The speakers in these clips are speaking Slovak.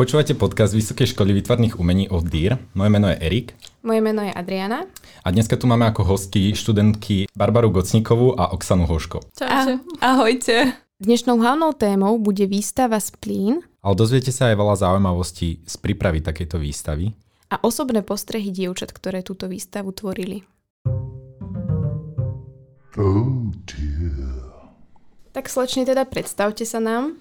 Počúvate podcast Vysokej školy výtvarných umení od DIR. Moje meno je Erik. Moje meno je Adriana. A dneska tu máme ako hostky študentky Barbaru Gocníkovú a Oksanu Hoško. Čaute. Ahojte. Dnešnou hlavnou témou bude výstava Splín. Ale dozviete sa aj veľa zaujímavostí z prípravy takejto výstavy. A osobné postrehy dievčat, ktoré túto výstavu tvorili. Oh dear. Tak slečne teda predstavte sa nám.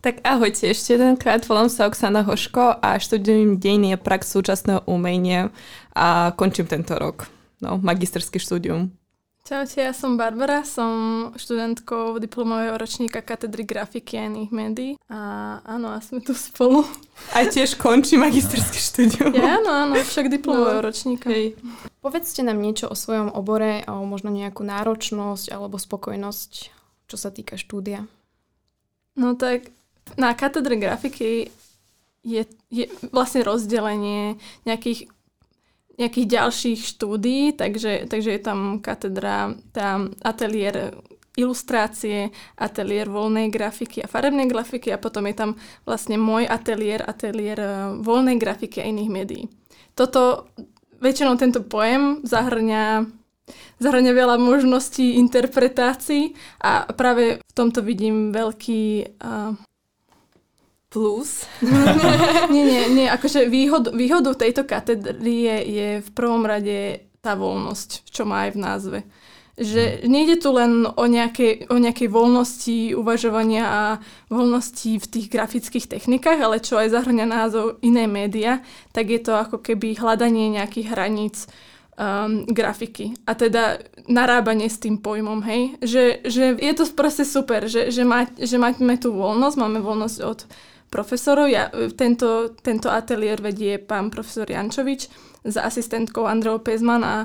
Tak ahojte ešte jedenkrát, volám sa Oksana Hoško a študujem dejiny a prax súčasného umenia a končím tento rok. No, magisterský štúdium. Čaute, ja som Barbara, som študentkou diplomového ročníka katedry grafiky a iných médií. A áno, a sme tu spolu. Aj tiež končí magisterský štúdium. Ja, áno, áno, však diplomového no, ročníka. Hej. Povedzte nám niečo o svojom obore, o možno nejakú náročnosť alebo spokojnosť, čo sa týka štúdia. No tak na katedre grafiky je, je vlastne rozdelenie nejakých, nejakých ďalších štúdií, takže, takže je tam katedra, tam ateliér ilustrácie, ateliér voľnej grafiky a farebnej grafiky a potom je tam vlastne môj ateliér, ateliér e, voľnej grafiky a iných médií. Toto, väčšinou tento pojem zahrňa zahrania veľa možností interpretácií a práve v tomto vidím veľký uh, plus. nie, nie, nie, akože výhod, výhodou tejto katedry je, je v prvom rade tá voľnosť, čo má aj v názve. Že nejde tu len o nejakej, o nejakej voľnosti uvažovania a voľnosti v tých grafických technikách, ale čo aj zahrňa názov iné média, tak je to ako keby hľadanie nejakých hraníc um, grafiky. A teda narábanie s tým pojmom, hej. Že, že je to proste super, že, že, má, že máme tú voľnosť, máme voľnosť od profesorov. Ja, tento, tento ateliér vedie pán profesor Jančovič s asistentkou Andreou Pezman a,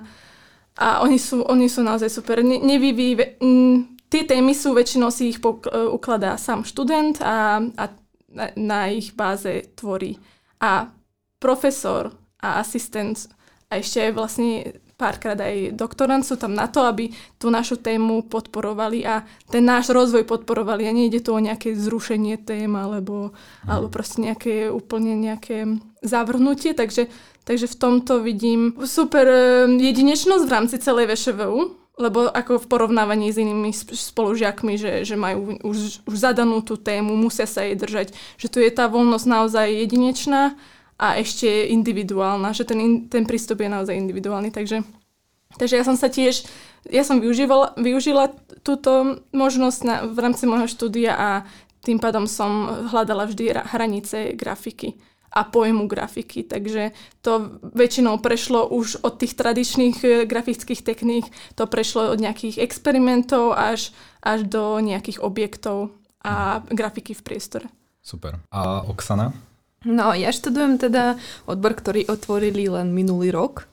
a oni, sú, oni sú naozaj super. Ne, nevyví, m, tie témy sú, väčšinou si ich pok, ukladá sám študent a, a na, na ich báze tvorí. A profesor a asistent a ešte aj vlastne párkrát aj doktorant sú tam na to, aby tú našu tému podporovali a ten náš rozvoj podporovali a nejde tu o nejaké zrušenie tém alebo, mm. alebo proste nejaké úplne nejaké zavrhnutie, takže, takže v tomto vidím super eh, jedinečnosť v rámci celej VŠVU, lebo ako v porovnávaní s inými spolužiakmi, že, že majú už, už zadanú tú tému, musia sa jej držať, že tu je tá voľnosť naozaj jedinečná a ešte individuálna, že ten, ten prístup je naozaj individuálny, takže, takže ja som sa tiež, ja som využívala, využila túto možnosť na, v rámci môjho štúdia a tým pádom som hľadala vždy hranice grafiky a pojmu grafiky, takže to väčšinou prešlo už od tých tradičných e, grafických techník, to prešlo od nejakých experimentov až, až do nejakých objektov a grafiky v priestore. Super. A Oksana? No, ja študujem teda odbor, ktorý otvorili len minulý rok,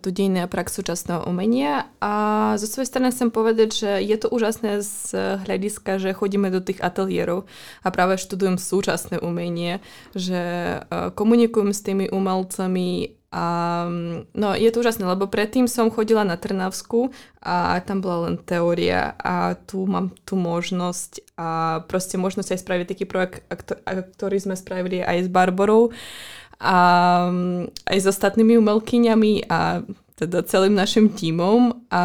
tu dejné a prax súčasného umenia. A zo svojej strany chcem povedať, že je to úžasné z hľadiska, že chodíme do tých ateliérov a práve študujem súčasné umenie, že e, komunikujem s tými umelcami a no, je to úžasné, lebo predtým som chodila na Trnavsku a tam bola len teória a tu mám tú možnosť a proste možnosť aj spraviť taký projekt, ktorý sme spravili aj s Barborou a aj s ostatnými umelkyňami a teda celým našim tímom. A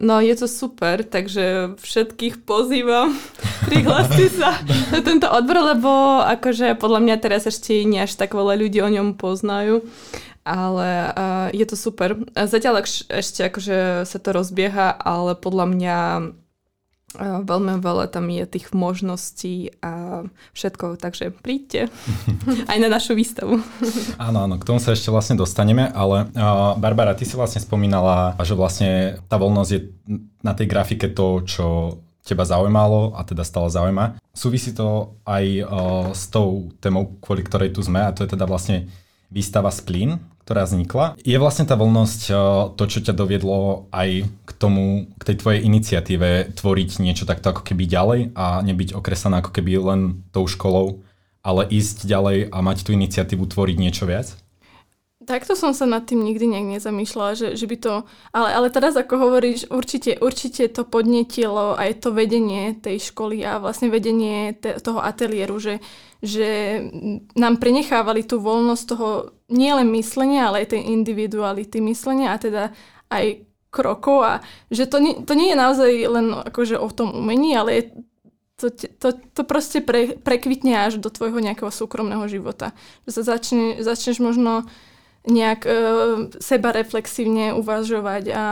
no je to super, takže všetkých pozývam, prihláste sa na tento odbor, lebo akože podľa mňa teraz ešte nie až tak veľa ľudí o ňom poznajú ale uh, je to super. Zatiaľ ešte akože sa to rozbieha, ale podľa mňa uh, veľmi veľa tam je tých možností a všetko, takže príďte aj na našu výstavu. áno, áno, k tomu sa ešte vlastne dostaneme, ale uh, Barbara, ty si vlastne spomínala, že vlastne tá voľnosť je na tej grafike to, čo teba zaujímalo a teda stále zaujíma. Súvisí to aj uh, s tou témou, kvôli ktorej tu sme a to je teda vlastne výstava Splín, ktorá vznikla. Je vlastne tá voľnosť eh, to, čo ťa doviedlo aj k tomu, k tej tvojej iniciatíve tvoriť niečo takto ako keby ďalej a nebyť okresaná ako keby len tou školou, ale ísť ďalej a mať tú iniciatívu tvoriť niečo viac? Takto som sa nad tým nikdy nejak nezamýšľala, že, že by to... Ale, ale teraz, ako hovoríš, určite, určite to podnetilo aj to vedenie tej školy a vlastne vedenie te, toho ateliéru, že, že nám prenechávali tú voľnosť toho nielen myslenia, ale aj tej individuality myslenia a teda aj krokov a že to nie, to nie je naozaj len akože o tom umení, ale je to, to, to proste pre, prekvitne až do tvojho nejakého súkromného života. Že sa začne, začneš možno nejak e, seba reflexívne uvažovať a,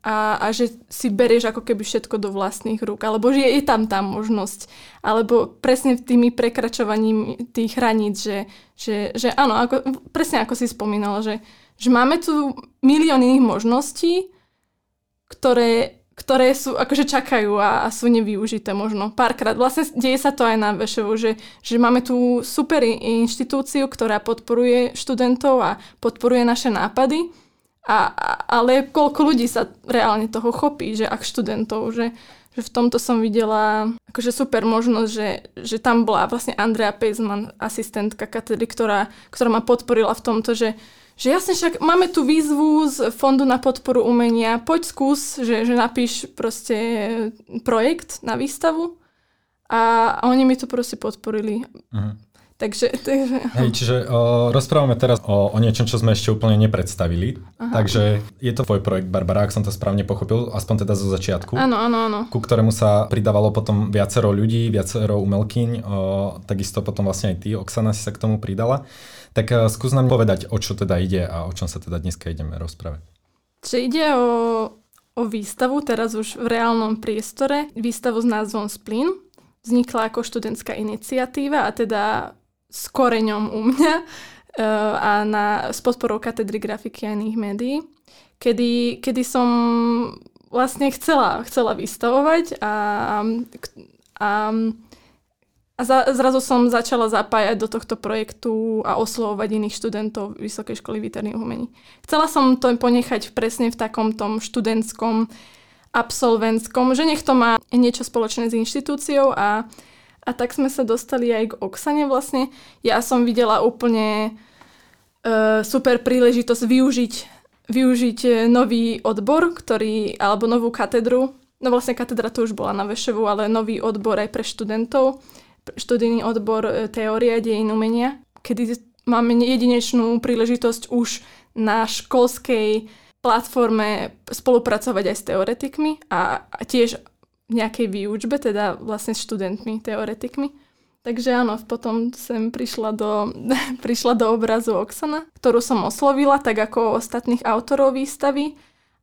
a, a že si berieš ako keby všetko do vlastných rúk, alebo že je, je tam tá možnosť, alebo presne tými prekračovaním tých hraníc, že, že, že áno, ako, presne ako si spomínala, že, že máme tu milión iných možností, ktoré ktoré sú, akože čakajú a, a sú nevyužité možno párkrát. Vlastne deje sa to aj na VŠU, že, že máme tu super inštitúciu, ktorá podporuje študentov a podporuje naše nápady, a, a, ale koľko ľudí sa reálne toho chopí, že ak študentov, že, že v tomto som videla akože super možnosť, že, že tam bola vlastne Andrea Pejzman, asistentka katedry, ktorá, ktorá ma podporila v tomto, že, že jasne však máme tu výzvu z Fondu na podporu umenia, poď skús, že, že napíš proste projekt na výstavu a, a oni mi to proste podporili. Uh-huh. Takže, takže... Hej, čiže o, rozprávame teraz o, o niečom, čo sme ešte úplne nepredstavili. Aha. Takže je to tvoj projekt, Barbara, ak som to správne pochopil, aspoň teda zo začiatku. Áno, áno, áno. Ku ktorému sa pridávalo potom viacero ľudí, viacero umelkyň, o, takisto potom vlastne aj ty, Oksana, si sa k tomu pridala. Tak uh, skús nám povedať, o čo teda ide a o čom sa teda dneska ideme rozprávať. Čiže ide o, o výstavu, teraz už v reálnom priestore, výstavu s názvom Splin. Vznikla ako študentská iniciatíva a teda s koreňom u mňa uh, a na, s podporou katedry grafiky a iných médií, kedy, kedy som vlastne chcela, chcela vystavovať a, a a za, zrazu som začala zapájať do tohto projektu a oslovovať iných študentov Vysokej školy výtvarných umení. Chcela som to ponechať presne v takom tom študentskom, absolventskom, že nech to má niečo spoločné s inštitúciou a, a tak sme sa dostali aj k Oksane vlastne. Ja som videla úplne uh, super príležitosť využiť, využiť e, nový odbor, ktorý, alebo novú katedru, no vlastne katedra to už bola na Veševu, ale nový odbor aj pre študentov, študijný odbor e, teória dejin umenia, kedy máme jedinečnú príležitosť už na školskej platforme spolupracovať aj s teoretikmi a, tiež nejakej výučbe, teda vlastne študentmi, teoretikmi. Takže áno, potom sem prišla do, prišla do obrazu Oksana, ktorú som oslovila, tak ako ostatných autorov výstavy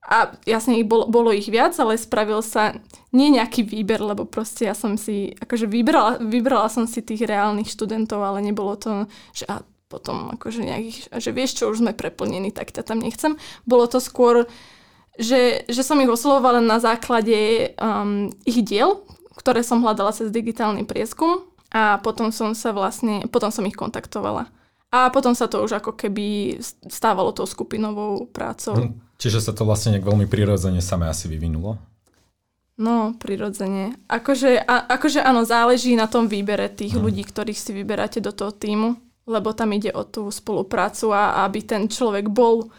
a jasne ich bolo, bolo ich viac, ale spravil sa nie nejaký výber, lebo proste ja som si, akože vybrala, vybrala som si tých reálnych študentov, ale nebolo to, že a potom akože nejakých, že vieš čo, už sme preplnení, tak ťa tam nechcem. Bolo to skôr, že, že som ich oslovovala na základe um, ich diel, ktoré som hľadala cez digitálny prieskum a potom som sa vlastne, potom som ich kontaktovala. A potom sa to už ako keby stávalo tou skupinovou prácou. Hm. Čiže sa to vlastne nejak veľmi prirodzene samé asi vyvinulo? No, prirodzene. Akože, a, akože áno, záleží na tom výbere tých hmm. ľudí, ktorých si vyberáte do toho týmu, lebo tam ide o tú spoluprácu a aby ten človek bol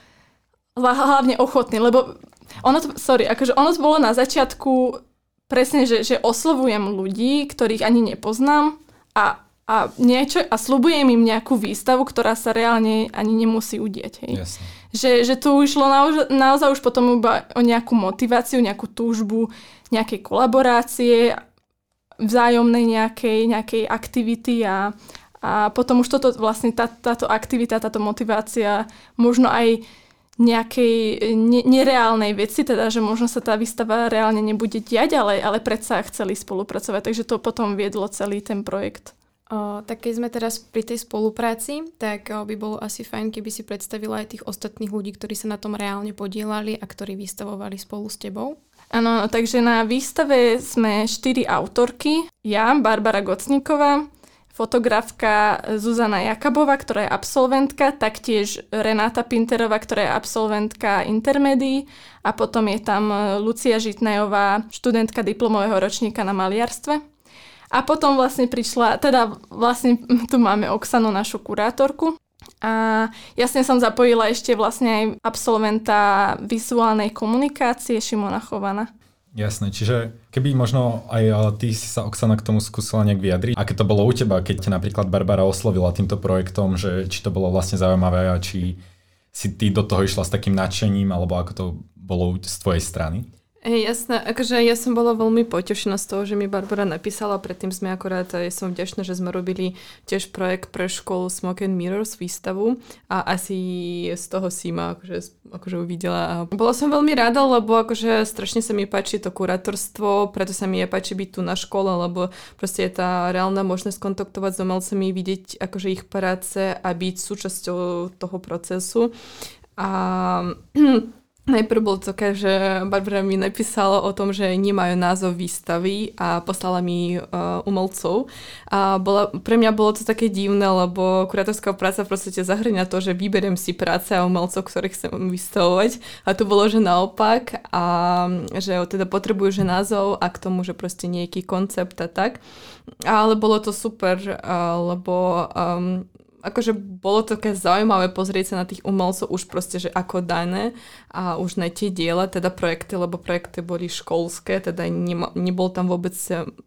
hlavne ochotný, lebo ono to, sorry, akože ono to bolo na začiatku presne, že, že oslovujem ľudí, ktorých ani nepoznám a a, niečo, a slubujem im nejakú výstavu, ktorá sa reálne ani nemusí udieť. Hej. Že, že tu išlo naozaj, naozaj už potom iba o nejakú motiváciu, nejakú túžbu, nejakej kolaborácie, vzájomnej nejakej, nejakej aktivity a, a potom už toto vlastne tá, táto aktivita, táto motivácia, možno aj nejakej ne, nereálnej veci, teda že možno sa tá výstava reálne nebude diať, ale, ale predsa chceli spolupracovať, takže to potom viedlo celý ten projekt. O, tak keď sme teraz pri tej spolupráci, tak o, by bolo asi fajn, keby si predstavila aj tých ostatných ľudí, ktorí sa na tom reálne podielali a ktorí vystavovali spolu s tebou. Áno, takže na výstave sme štyri autorky. Ja, Barbara Gocníková, fotografka Zuzana Jakabova, ktorá je absolventka, taktiež Renáta Pinterová, ktorá je absolventka intermédií a potom je tam Lucia Žitnajová, študentka diplomového ročníka na maliarstve. A potom vlastne prišla, teda vlastne tu máme Oksanu, našu kurátorku. A jasne som zapojila ešte vlastne aj absolventa vizuálnej komunikácie Šimona Chovana. Jasné, čiže keby možno aj ty si sa Oksana k tomu skúsila nejak vyjadriť, aké to bolo u teba, keď napríklad Barbara oslovila týmto projektom, že či to bolo vlastne zaujímavé a či si ty do toho išla s takým nadšením, alebo ako to bolo z tvojej strany? Hej, jasné, akože ja som bola veľmi potešená z toho, že mi Barbara napísala, predtým sme akorát, ja som vďačná, že sme robili tiež projekt pre školu Smoke and Mirrors výstavu. A asi z toho si ma akože, akože uvidela. Bola som veľmi rada, lebo akože strašne sa mi páči to kurátorstvo, preto sa mi je páči byť tu na škole, lebo proste je tá reálna možnosť kontaktovať. S umelcami, vidieť akože ich práce a byť súčasťou toho procesu. A Najprv bolo také, že Barbara mi napísala o tom, že nemajú názov výstavy a poslala mi uh, umelcov. A bola, pre mňa bolo to také divné, lebo kurátorská práca v podstate zahrňa to, že vyberiem si práce a umelcov, ktorých chcem vystavovať. A tu bolo, že naopak a že teda potrebujú že názov a k tomu, že proste nejaký koncept a tak. Ale bolo to super, uh, lebo um, akože bolo to také zaujímavé pozrieť sa na tých umelcov už proste, že ako dané a už na tie diela, teda projekty, lebo projekty boli školské, teda nema, nebol tam vôbec,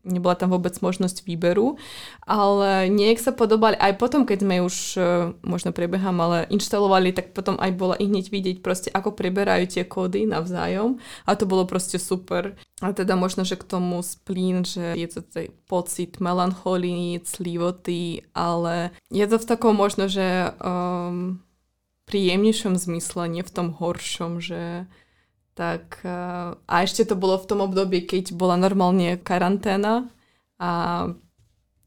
nebola tam vôbec možnosť výberu, ale nejak sa podobali aj potom, keď sme už, e, možno prebieham, ale inštalovali, tak potom aj bola i hneď vidieť proste, ako preberajú tie kódy navzájom a to bolo proste super. A teda možno, že k tomu splín, že je to tej pocit melancholii, clivoty, ale je to v takom možno, že um, príjemnejšom zmysle, nie v tom horšom, že tak uh, a ešte to bolo v tom období, keď bola normálne karanténa a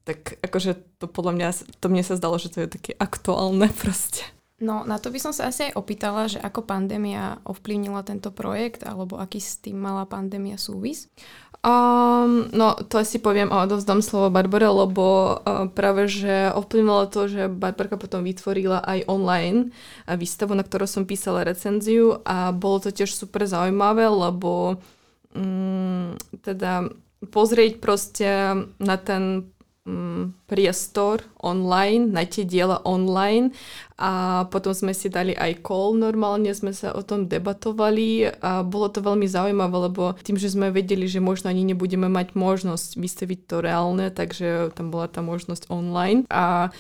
tak akože to podľa mňa, to mne sa zdalo, že to je také aktuálne proste. No na to by som sa asi aj opýtala, že ako pandémia ovplyvnila tento projekt, alebo aký s tým mala pandémia súvis? Um, no to si poviem a odovzdám slovo Barbare, lebo uh, práve, že ovplyvnilo to, že Barbarka potom vytvorila aj online výstavu, na ktorú som písala recenziu a bolo to tiež super zaujímavé, lebo um, teda pozrieť proste na ten priestor online, na tie diela online. A potom sme si dali aj call normálne, sme sa o tom debatovali. A bolo to veľmi zaujímavé, lebo tým, že sme vedeli, že možno ani nebudeme mať možnosť vystaviť to reálne, takže tam bola tá možnosť online. A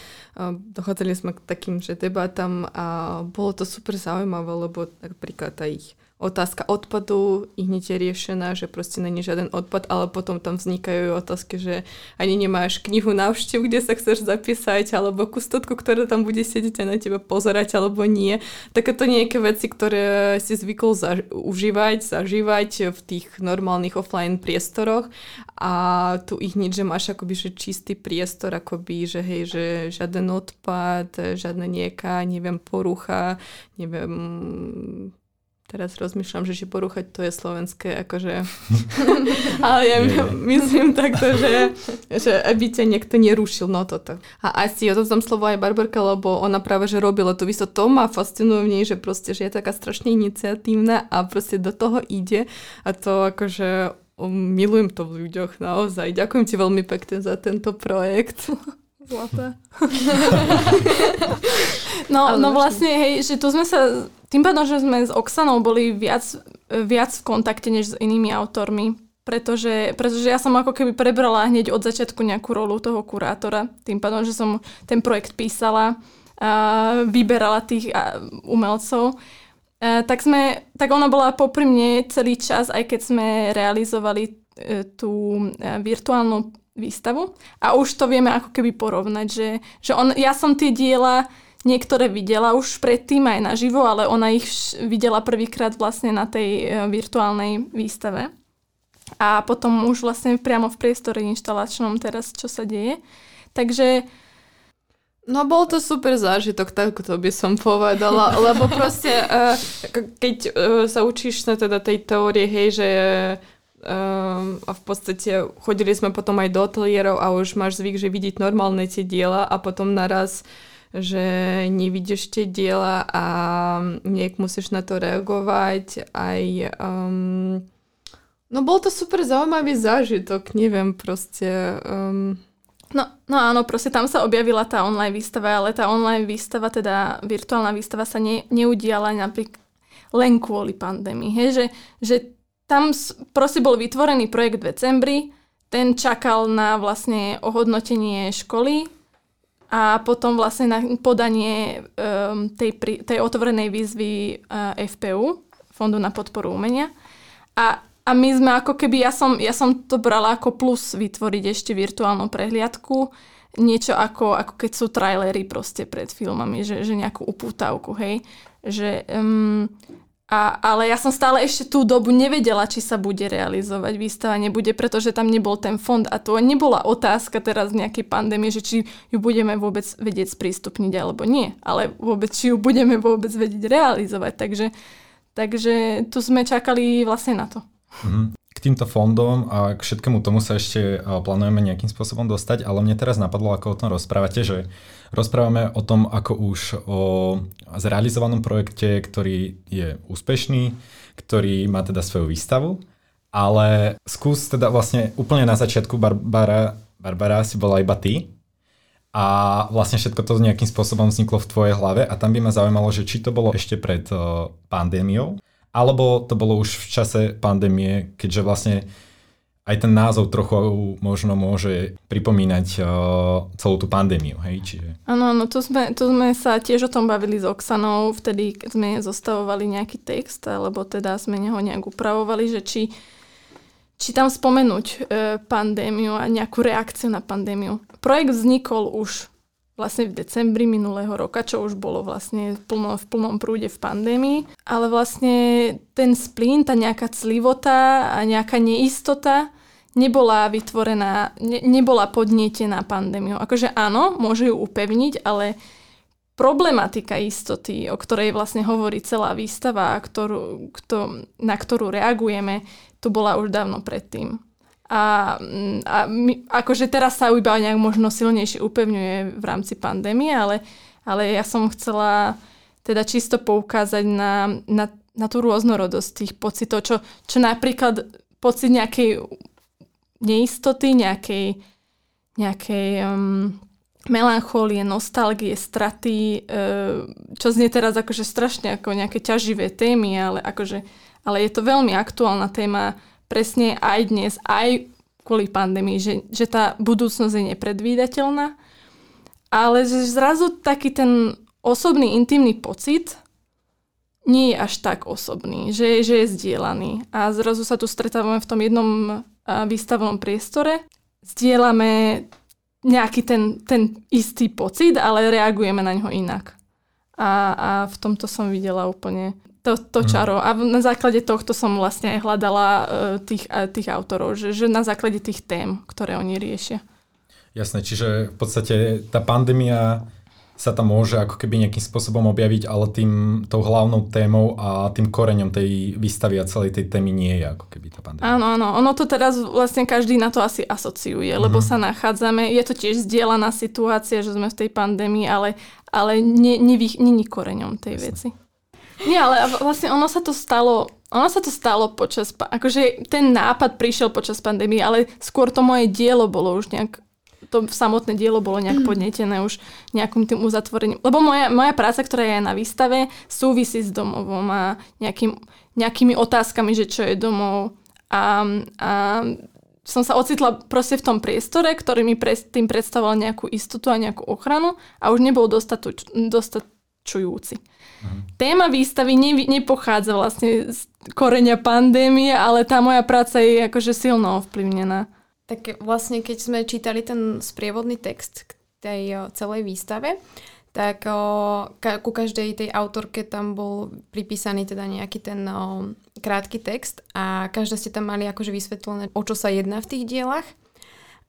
dochádzali sme k takým, že debatám a bolo to super zaujímavé, lebo napríklad aj otázka odpadu i hneď je riešená, že proste není žiaden odpad, ale potom tam vznikajú otázky, že ani nemáš knihu návštev, kde sa chceš zapísať, alebo kustotku, ktorá tam bude sedieť a na teba pozerať, alebo nie. Takéto nejaké veci, ktoré si zvykol za- užívať, zažívať v tých normálnych offline priestoroch a tu ich nič, že máš akoby že čistý priestor, akoby, že hej, že žiaden odpad, žiadna nejaká, neviem, porucha, neviem, Teraz rozmýšľam, že či porúchať to je slovenské, akože... Ale ja myslím takto, že, že aby ťa niekto nerušil, no toto. A asi odovzdám slovo aj Barbarka, lebo ona práve, že robila to vyso. To ma fascinuje v nej, že proste, že je taká strašne iniciatívna a proste do toho ide a to akože milujem to v ľuďoch naozaj. Ďakujem ti veľmi pekne za tento projekt. Zlaté. no, no vlastne, hej, že tu sme sa tým pádom, že sme s Oksanou boli viac, viac v kontakte než s inými autormi, pretože, pretože ja som ako keby prebrala hneď od začiatku nejakú rolu toho kurátora, tým pádom, že som ten projekt písala, a vyberala tých umelcov, a, tak, sme, tak ona bola popri mne celý čas, aj keď sme realizovali e, tú e, virtuálnu výstavu. A už to vieme ako keby porovnať, že, že on, ja som tie diela Niektoré videla už predtým aj naživo, ale ona ich videla prvýkrát vlastne na tej e, virtuálnej výstave. A potom už vlastne priamo v priestore inštalačnom teraz, čo sa deje. Takže No bol to super zážitok, tak to by som povedala, lebo proste uh, keď uh, sa učíš na teda tej teórie, hej, že a v podstate chodili sme potom aj do ateliérov a už máš zvyk, že vidieť normálne tie diela a potom naraz uh, že nevidíš tie diela a nejak musíš na to reagovať. Aj, um, no bol to super zaujímavý zážitok, neviem, proste... Um, No, no áno, proste tam sa objavila tá online výstava, ale tá online výstava, teda virtuálna výstava sa ne, neudiala napríklad len kvôli pandémii. Hej, že, že tam proste bol vytvorený projekt v decembri, ten čakal na vlastne ohodnotenie školy a potom vlastne na podanie um, tej, tej otvorenej výzvy uh, FPU, Fondu na podporu umenia. A a my sme ako keby, ja som, ja som to brala ako plus vytvoriť ešte virtuálnu prehliadku, niečo ako, ako keď sú trailery proste pred filmami, že, že nejakú upútavku, hej. Že, um, a, ale ja som stále ešte tú dobu nevedela, či sa bude realizovať výstava, nebude, pretože tam nebol ten fond a to nebola otázka teraz nejakej pandémie, že či ju budeme vôbec vedieť sprístupniť alebo nie, ale vôbec, či ju budeme vôbec vedieť realizovať. Takže, takže tu sme čakali vlastne na to. Mm-hmm. Týmto fondom a k všetkému tomu sa ešte plánujeme nejakým spôsobom dostať, ale mne teraz napadlo, ako o tom rozprávate, že rozprávame o tom, ako už o zrealizovanom projekte, ktorý je úspešný, ktorý má teda svoju výstavu, ale skús teda vlastne úplne na začiatku Barbara, Barbara si bola iba ty, a vlastne všetko to nejakým spôsobom vzniklo v tvojej hlave a tam by ma zaujímalo, že či to bolo ešte pred uh, pandémiou alebo to bolo už v čase pandémie, keďže vlastne aj ten názov trochu možno môže pripomínať uh, celú tú pandémiu, hej? Čiže... Áno, no tu sme, tu sme sa tiež o tom bavili s Oksanou, vtedy sme zostavovali nejaký text, alebo teda sme ho nejak upravovali, že či, či tam spomenúť uh, pandémiu a nejakú reakciu na pandémiu. Projekt vznikol už vlastne v decembri minulého roka, čo už bolo vlastne v, plno, v plnom prúde v pandémii. Ale vlastne ten splín, tá nejaká clivota a nejaká neistota nebola vytvorená, ne, nebola podnietená pandémiou. Akože áno, môže ju upevniť, ale problematika istoty, o ktorej vlastne hovorí celá výstava, ktorú, kto, na ktorú reagujeme, tu bola už dávno predtým. A, a my, akože teraz sa iba nejak možno silnejšie upevňuje v rámci pandémie, ale, ale ja som chcela teda čisto poukázať na, na, na tú rôznorodosť tých pocitov, čo, čo napríklad pocit nejakej neistoty, nejakej, nejakej um, melanchólie, nostalgie, straty, uh, čo znie teraz akože strašne ako nejaké ťaživé témy, ale akože, ale je to veľmi aktuálna téma presne aj dnes, aj kvôli pandémii, že, že tá budúcnosť je nepredvídateľná, ale že zrazu taký ten osobný, intimný pocit nie je až tak osobný, že, že je zdieľaný. A zrazu sa tu stretávame v tom jednom výstavnom priestore, zdieľame nejaký ten, ten istý pocit, ale reagujeme na ňo inak. A, a v tomto som videla úplne to, to mhm. čaro. A na základe tohto som vlastne aj hľadala uh, tých, uh, tých autorov, že, že na základe tých tém, ktoré oni riešia. Jasné, čiže v podstate tá pandémia sa tam môže ako keby nejakým spôsobom objaviť, ale tým tou hlavnou témou a tým koreňom tej výstavy a celej tej témy nie je ako keby tá pandémia. Áno, áno. Ono to teraz vlastne každý na to asi asociuje, mm-hmm. lebo sa nachádzame, je to tiež zdieľaná situácia, že sme v tej pandémii, ale, ale nie, nie, nie koreňom tej Jasne. veci. Nie, ale vlastne ono sa to stalo, ono sa to stalo počas, akože ten nápad prišiel počas pandémie, ale skôr to moje dielo bolo už nejak to samotné dielo bolo nejak mm. podnetené už nejakým tým uzatvorením. Lebo moja, moja práca, ktorá je na výstave, súvisí s domovom a nejakým, nejakými otázkami, že čo je domov. A, a som sa ocitla proste v tom priestore, ktorý mi pre, tým predstavoval nejakú istotu a nejakú ochranu a už nebol dostatoč, dostačujúci. Mhm. Téma výstavy ne, nepochádza vlastne z koreňa pandémie, ale tá moja práca je akože silno ovplyvnená. Tak vlastne, keď sme čítali ten sprievodný text k tej celej výstave, tak o, ka, ku každej tej autorke tam bol pripísaný teda nejaký ten o, krátky text a každá ste tam mali akože vysvetlené, o čo sa jedná v tých dielach.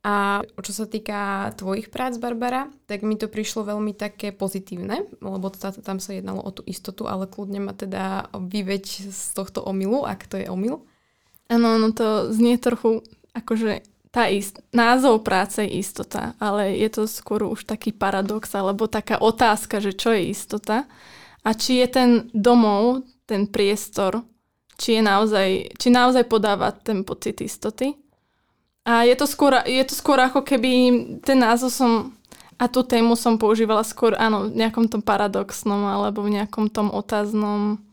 A čo sa týka tvojich prác, Barbara, tak mi to prišlo veľmi také pozitívne, lebo to, tam sa jednalo o tú istotu, ale kľudne ma teda vyveď z tohto omylu, ak to je omyl. Áno, no to znie trochu akože tá ist- názov práce je istota, ale je to skôr už taký paradox alebo taká otázka, že čo je istota a či je ten domov, ten priestor, či je naozaj, či naozaj podáva ten pocit istoty A je to skôr, je to skôr ako keby ten názov som a tú tému som používala skôr, áno, v nejakom tom paradoxnom alebo v nejakom tom otáznom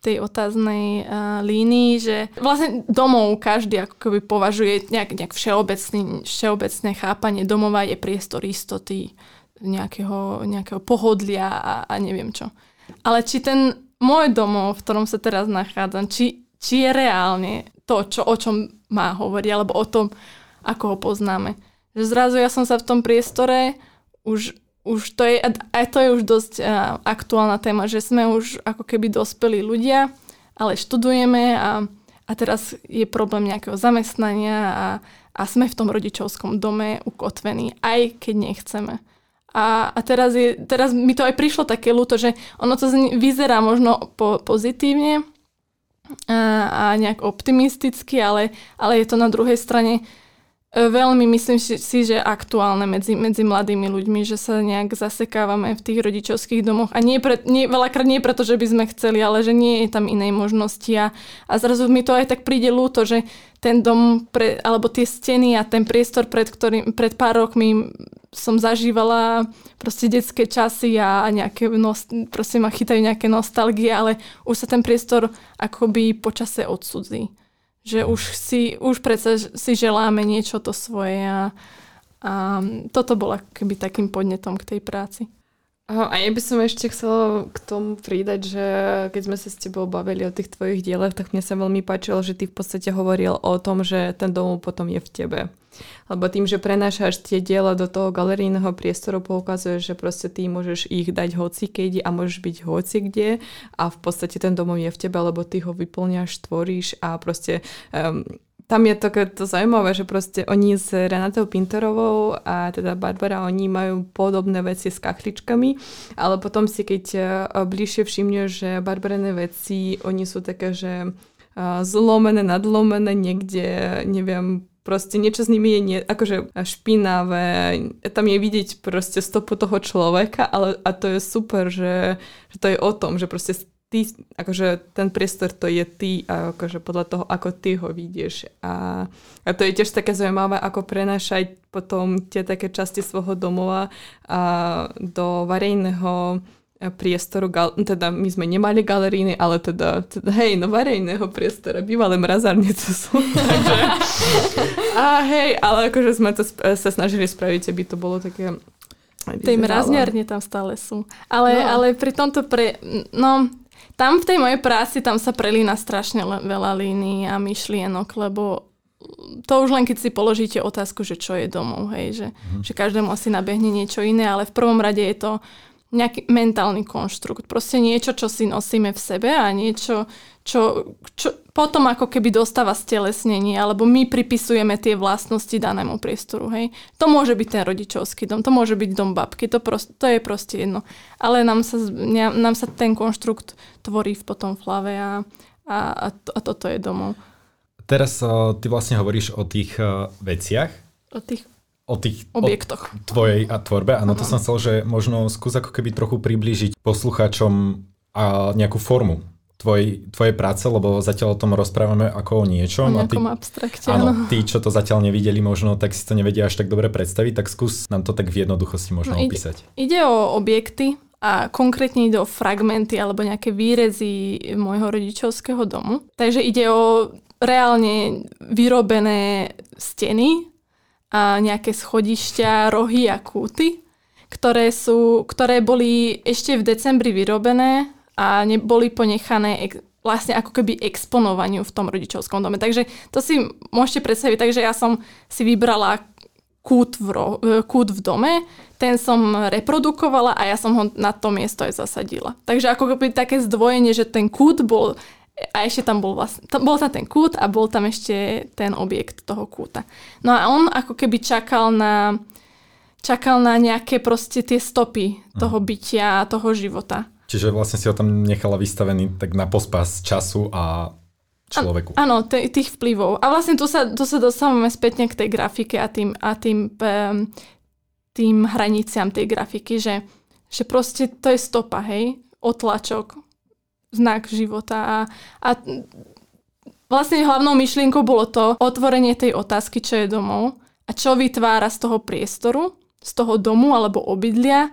tej otáznej uh, línii, že vlastne domov každý ako keby považuje nejak, nejak všeobecný, všeobecné chápanie domova je priestor istoty, nejakého, nejakého pohodlia a, a neviem čo. Ale či ten môj domov, v ktorom sa teraz nachádzam, či, či je reálne to, čo, o čom má hovoriť, alebo o tom, ako ho poznáme. Že zrazu ja som sa v tom priestore už už to je, aj to je už dosť uh, aktuálna téma, že sme už ako keby dospelí ľudia, ale študujeme a, a teraz je problém nejakého zamestnania a, a sme v tom rodičovskom dome ukotvení, aj keď nechceme. A, a teraz, je, teraz mi to aj prišlo také ľúto, že ono to vyzerá možno po, pozitívne a, a nejak optimisticky, ale, ale je to na druhej strane E, veľmi myslím si, že aktuálne medzi, medzi mladými ľuďmi, že sa nejak zasekávame v tých rodičovských domoch. A nie, pre, nie veľakrát nie preto, že by sme chceli, ale že nie je tam inej možnosti. A, a zrazu mi to aj tak príde ľúto, že ten dom, pre, alebo tie steny a ten priestor, pred, ktorým, pred pár rokmi som zažívala proste detské časy a nejaké, nost, proste ma chytajú nejaké nostalgie, ale už sa ten priestor akoby počase odsudzí. Že už si, už predsa si želáme niečo to svoje a, a toto bola keby takým podnetom k tej práci. A ja by som ešte chcela k tomu pridať, že keď sme sa s tebou bavili o tých tvojich dielach, tak mne sa veľmi páčilo, že ty v podstate hovoril o tom, že ten domov potom je v tebe. Lebo tým, že prenášaš tie diela do toho galerijného priestoru, poukazuje, že proste ty môžeš ich dať hoci keď a môžeš byť hoci kde a v podstate ten domov je v tebe, lebo ty ho vyplňaš, tvoríš a proste um, tam je také to zaujímavé, že proste oni s Renatou Pinterovou a teda Barbara, oni majú podobné veci s kachličkami, ale potom si keď e, bližšie všimne, že Barbarené veci, oni sú také, že e, zlomené, nadlomené niekde, neviem, proste niečo s nimi je nie, akože špinavé, tam je vidieť proste stopu toho človeka, ale a to je super, že, že to je o tom, že proste ty, akože ten priestor to je ty a akože podľa toho, ako ty ho vidíš. A, a to je tiež také zaujímavé, ako prenášať potom tie také časti svojho domova a do verejného priestoru, gal- teda my sme nemali galeríny, ale teda, teda hej, no verejného priestora, bývalé mrazárne to sú. Takže, a hej, ale akože sme to sp- sa snažili spraviť, aby to bolo také tej mrazniarne tam stále sú. Ale, no. ale pri tomto pre... No, tam v tej mojej práci, tam sa prelína strašne veľa línií a myšlienok, lebo to už len keď si položíte otázku, že čo je domov, hej, že, mm. že každému asi nabehne niečo iné, ale v prvom rade je to nejaký mentálny konštrukt. Proste niečo, čo si nosíme v sebe a niečo, čo, čo potom ako keby dostáva stelesnenie, alebo my pripisujeme tie vlastnosti danému priestoru. Hej. To môže byť ten rodičovský dom, to môže byť dom babky, to, prost, to je proste jedno. Ale nám sa, nám sa ten konštrukt tvorí v potom v hlave a, a, a, to, a toto je domov. Teraz uh, ty vlastne hovoríš o tých uh, veciach. O tých o tých objektoch. O tvojej a tvorbe. Áno, to som chcel, že možno skús ako keby trochu priblížiť poslucháčom a nejakú formu tvoj, tvojej práce, lebo zatiaľ o tom rozprávame ako o niečom. O nejakom a ty, abstrakte, áno. Tí, čo to zatiaľ nevideli možno, tak si to nevedia až tak dobre predstaviť, tak skús nám to tak v jednoduchosti možno no, opísať. Ide, ide o objekty a konkrétne ide o fragmenty alebo nejaké výrezy môjho rodičovského domu. Takže ide o reálne vyrobené steny, a nejaké schodišťa, rohy a kúty, ktoré, sú, ktoré boli ešte v decembri vyrobené a boli ponechané ek, vlastne ako keby exponovaniu v tom rodičovskom dome. Takže to si môžete predstaviť, takže ja som si vybrala kút v, ro, e, kút v dome, ten som reprodukovala a ja som ho na to miesto aj zasadila. Takže ako keby také zdvojenie, že ten kút bol a ešte tam bol vlastne, tam, bol tam ten kút a bol tam ešte ten objekt toho kúta. No a on ako keby čakal na, čakal na nejaké proste tie stopy toho mhm. bytia a toho života. Čiže vlastne si ho tam nechala vystavený tak na pospas času a človeku. Áno, t- tých vplyvov. A vlastne tu sa, tu sa dostávame spätne k tej grafike a tým, a tým, tým hraniciam tej grafiky, že, že proste to je stopa, hej, otlačok, znak života a, a vlastne hlavnou myšlienkou bolo to otvorenie tej otázky, čo je domov a čo vytvára z toho priestoru, z toho domu alebo obydlia e,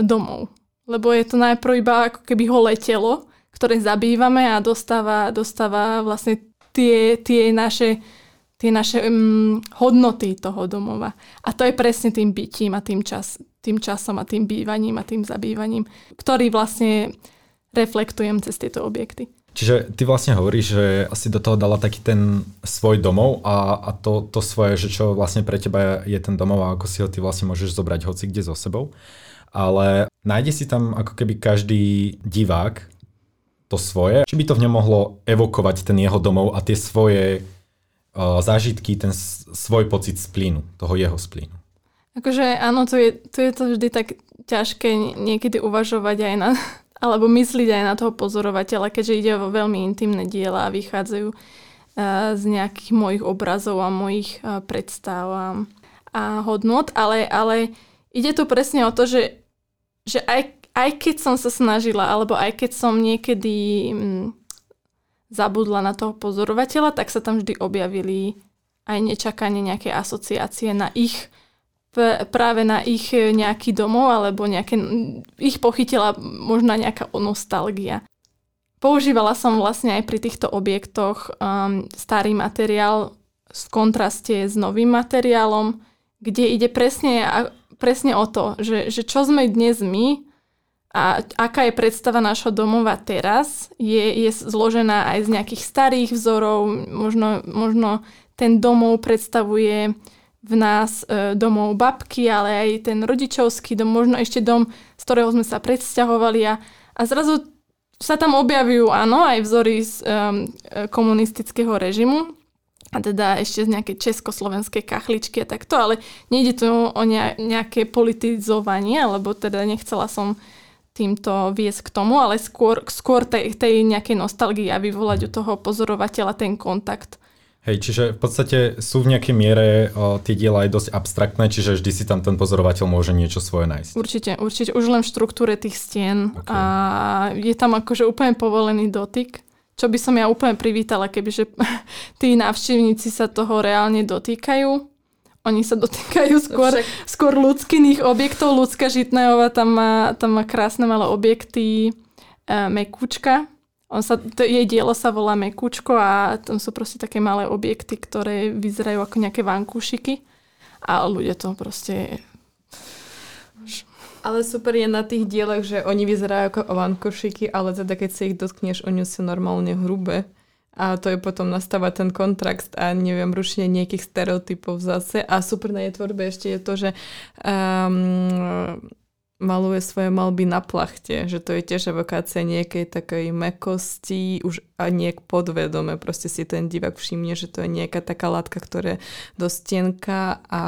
domov. Lebo je to najprv iba ako keby holé telo, ktoré zabývame a dostáva, dostáva vlastne tie, tie naše, tie naše um, hodnoty toho domova. A to je presne tým bytím a tým, čas, tým časom a tým bývaním a tým zabývaním, ktorý vlastne reflektujem cez tieto objekty. Čiže ty vlastne hovoríš, že asi do toho dala taký ten svoj domov a, a to, to svoje, že čo vlastne pre teba je ten domov a ako si ho ty vlastne môžeš zobrať hoci kde so sebou. Ale nájde si tam ako keby každý divák to svoje, či by to v ňom mohlo evokovať ten jeho domov a tie svoje uh, zážitky, ten svoj pocit splínu, toho jeho splínu. Akože áno, to je, to je to vždy tak ťažké niekedy uvažovať aj na, alebo myslieť aj na toho pozorovateľa, keďže ide o veľmi intimné diela a vychádzajú uh, z nejakých mojich obrazov a mojich uh, predstav a, hodnot, ale, ale ide tu presne o to, že, že aj, aj keď som sa snažila, alebo aj keď som niekedy mm, zabudla na toho pozorovateľa, tak sa tam vždy objavili aj nečakane nejaké asociácie na ich práve na ich e, nejaký domov alebo nejaké, ich pochytila možno nejaká nostalgia. Používala som vlastne aj pri týchto objektoch um, starý materiál v kontraste s novým materiálom, kde ide presne, presne o to, že, že čo sme dnes my a aká je predstava nášho domova teraz, je, je zložená aj z nejakých starých vzorov, možno, možno ten domov predstavuje v nás e, domov babky, ale aj ten rodičovský dom, možno ešte dom, z ktorého sme sa predsťahovali a, a zrazu sa tam objavujú, áno, aj vzory z um, komunistického režimu, a teda ešte z nejakej československej kachličky a takto, ale nejde tu o nejaké politizovanie, lebo teda nechcela som týmto viesť k tomu, ale skôr, skôr tej, tej nejakej nostalgii a vyvolať u toho pozorovateľa ten kontakt Hej, čiže v podstate sú v nejakej miere o, tie diela aj dosť abstraktné, čiže vždy si tam ten pozorovateľ môže niečo svoje nájsť. Určite, určite. Už len v štruktúre tých stien okay. a je tam akože úplne povolený dotyk, čo by som ja úplne privítala, kebyže tí návštevníci sa toho reálne dotýkajú. Oni sa dotýkajú skôr, skôr ľudských objektov. Ľudská Žitnajová tam má, tam má krásne malé objekty, e, mekúčka, on sa, to, jej dielo sa volá Mekučko a tam sú proste také malé objekty, ktoré vyzerajú ako nejaké vankúšiky a ľudia to proste... Ale super je na tých dielach, že oni vyzerajú ako vankúšiky, ale teda keď sa ich dotkneš, oni sú normálne hrubé. A to je potom nastáva ten kontrakt a neviem, rušenie nejakých stereotypov zase. A super na jej tvorbe ešte je to, že um, maluje svoje malby na plachte, že to je tiež evokácia nejakej takej mekosti, už a niek podvedome, proste si ten divák všimne, že to je nejaká taká látka, ktorá je dosť tenká a,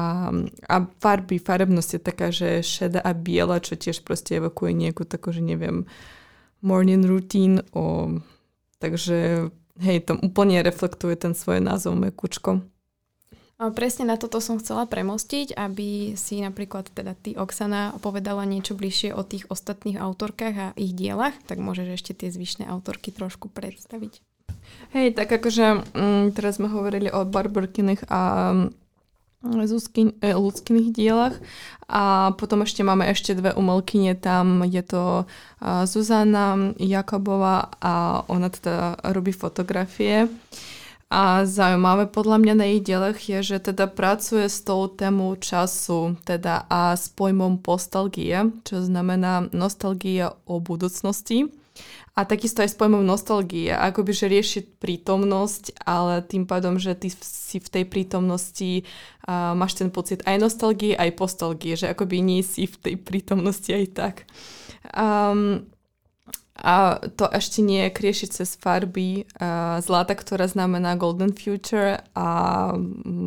a farby, farebnosť je taká, že šedá a biela, čo tiež proste evokuje nejakú takú, že neviem, morning routine, o, takže hej, to úplne reflektuje ten svoj názov mekučko. Presne na toto som chcela premostiť, aby si napríklad teda ty, Oksana, povedala niečo bližšie o tých ostatných autorkách a ich dielach, tak môžeš ešte tie zvyšné autorky trošku predstaviť. Hej, tak akože mm, teraz sme hovorili o Barbarkiných a ľudských mm, e, dielach a potom ešte máme ešte dve umelkyne, tam je to Zuzana Jakobová a ona teda robí fotografie. A zaujímavé podľa mňa na ich dielech je, že teda pracuje s tou témou času teda a s pojmom postalgie, čo znamená nostalgia o budúcnosti. A takisto aj s pojmom nostalgie, akoby že riešiť prítomnosť, ale tým pádom, že ty si v tej prítomnosti uh, máš ten pocit aj nostalgie, aj postalgie, že akoby nie si v tej prítomnosti aj tak. Um, a to ešte nie je kriešiť cez farby. Zlata, ktorá znamená golden future a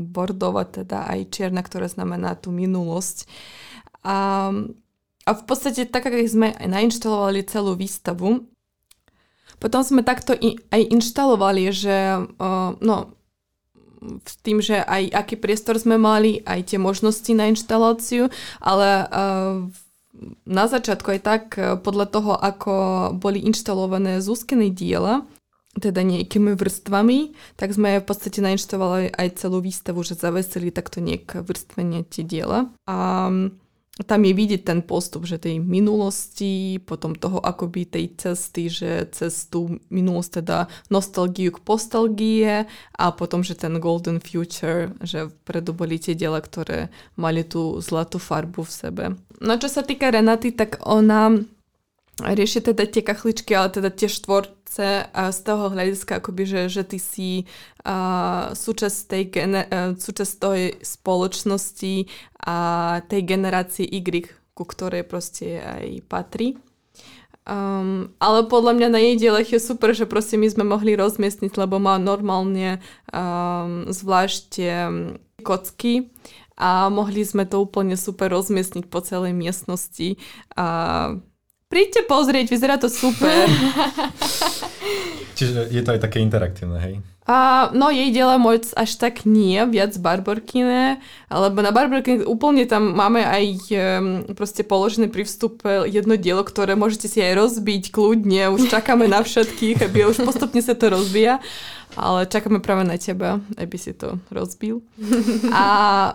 bordova, teda aj čierna, ktorá znamená tú minulosť. A, a v podstate tak, ako sme nainštalovali celú výstavu, potom sme takto aj inštalovali, že uh, no, s tým, že aj aký priestor sme mali, aj tie možnosti na inštaláciu, ale uh, na začiatku aj tak, e, podľa toho, ako boli inštalované Zuzkiny diela, teda nejakými vrstvami, tak sme v podstate nainštovali aj celú výstavu, že zavesili takto nejak vrstvenie tie diela. A tam je vidieť ten postup, že tej minulosti, potom toho akoby tej cesty, že cez tú minulosť teda nostalgiu k postalgie a potom, že ten golden future, že vpredu boli tie diela, ktoré mali tú zlatú farbu v sebe. No čo sa týka Renaty, tak ona rieši teda tie kachličky, ale teda tie štvorce z toho hľadiska akoby, že, že ty si uh, súčasť tej gene, uh, súčasť tej spoločnosti a tej generácie Y, ku ktorej proste aj patrí. Um, ale podľa mňa na jej dielech je super, že proste my sme mohli rozmiestniť, lebo má normálne um, zvlášť kocky a mohli sme to úplne super rozmiestniť po celej miestnosti a Príďte pozrieť, vyzerá to super. Čiže je to aj také interaktívne, hej? A, no jej diela moc až tak nie, viac Barborkine, lebo na Barborkine úplne tam máme aj um, proste položené pri vstupe jedno dielo, ktoré môžete si aj rozbiť kľudne, už čakáme na všetkých, aby už postupne sa to rozvíja, ale čakáme práve na teba, aby si to rozbil. A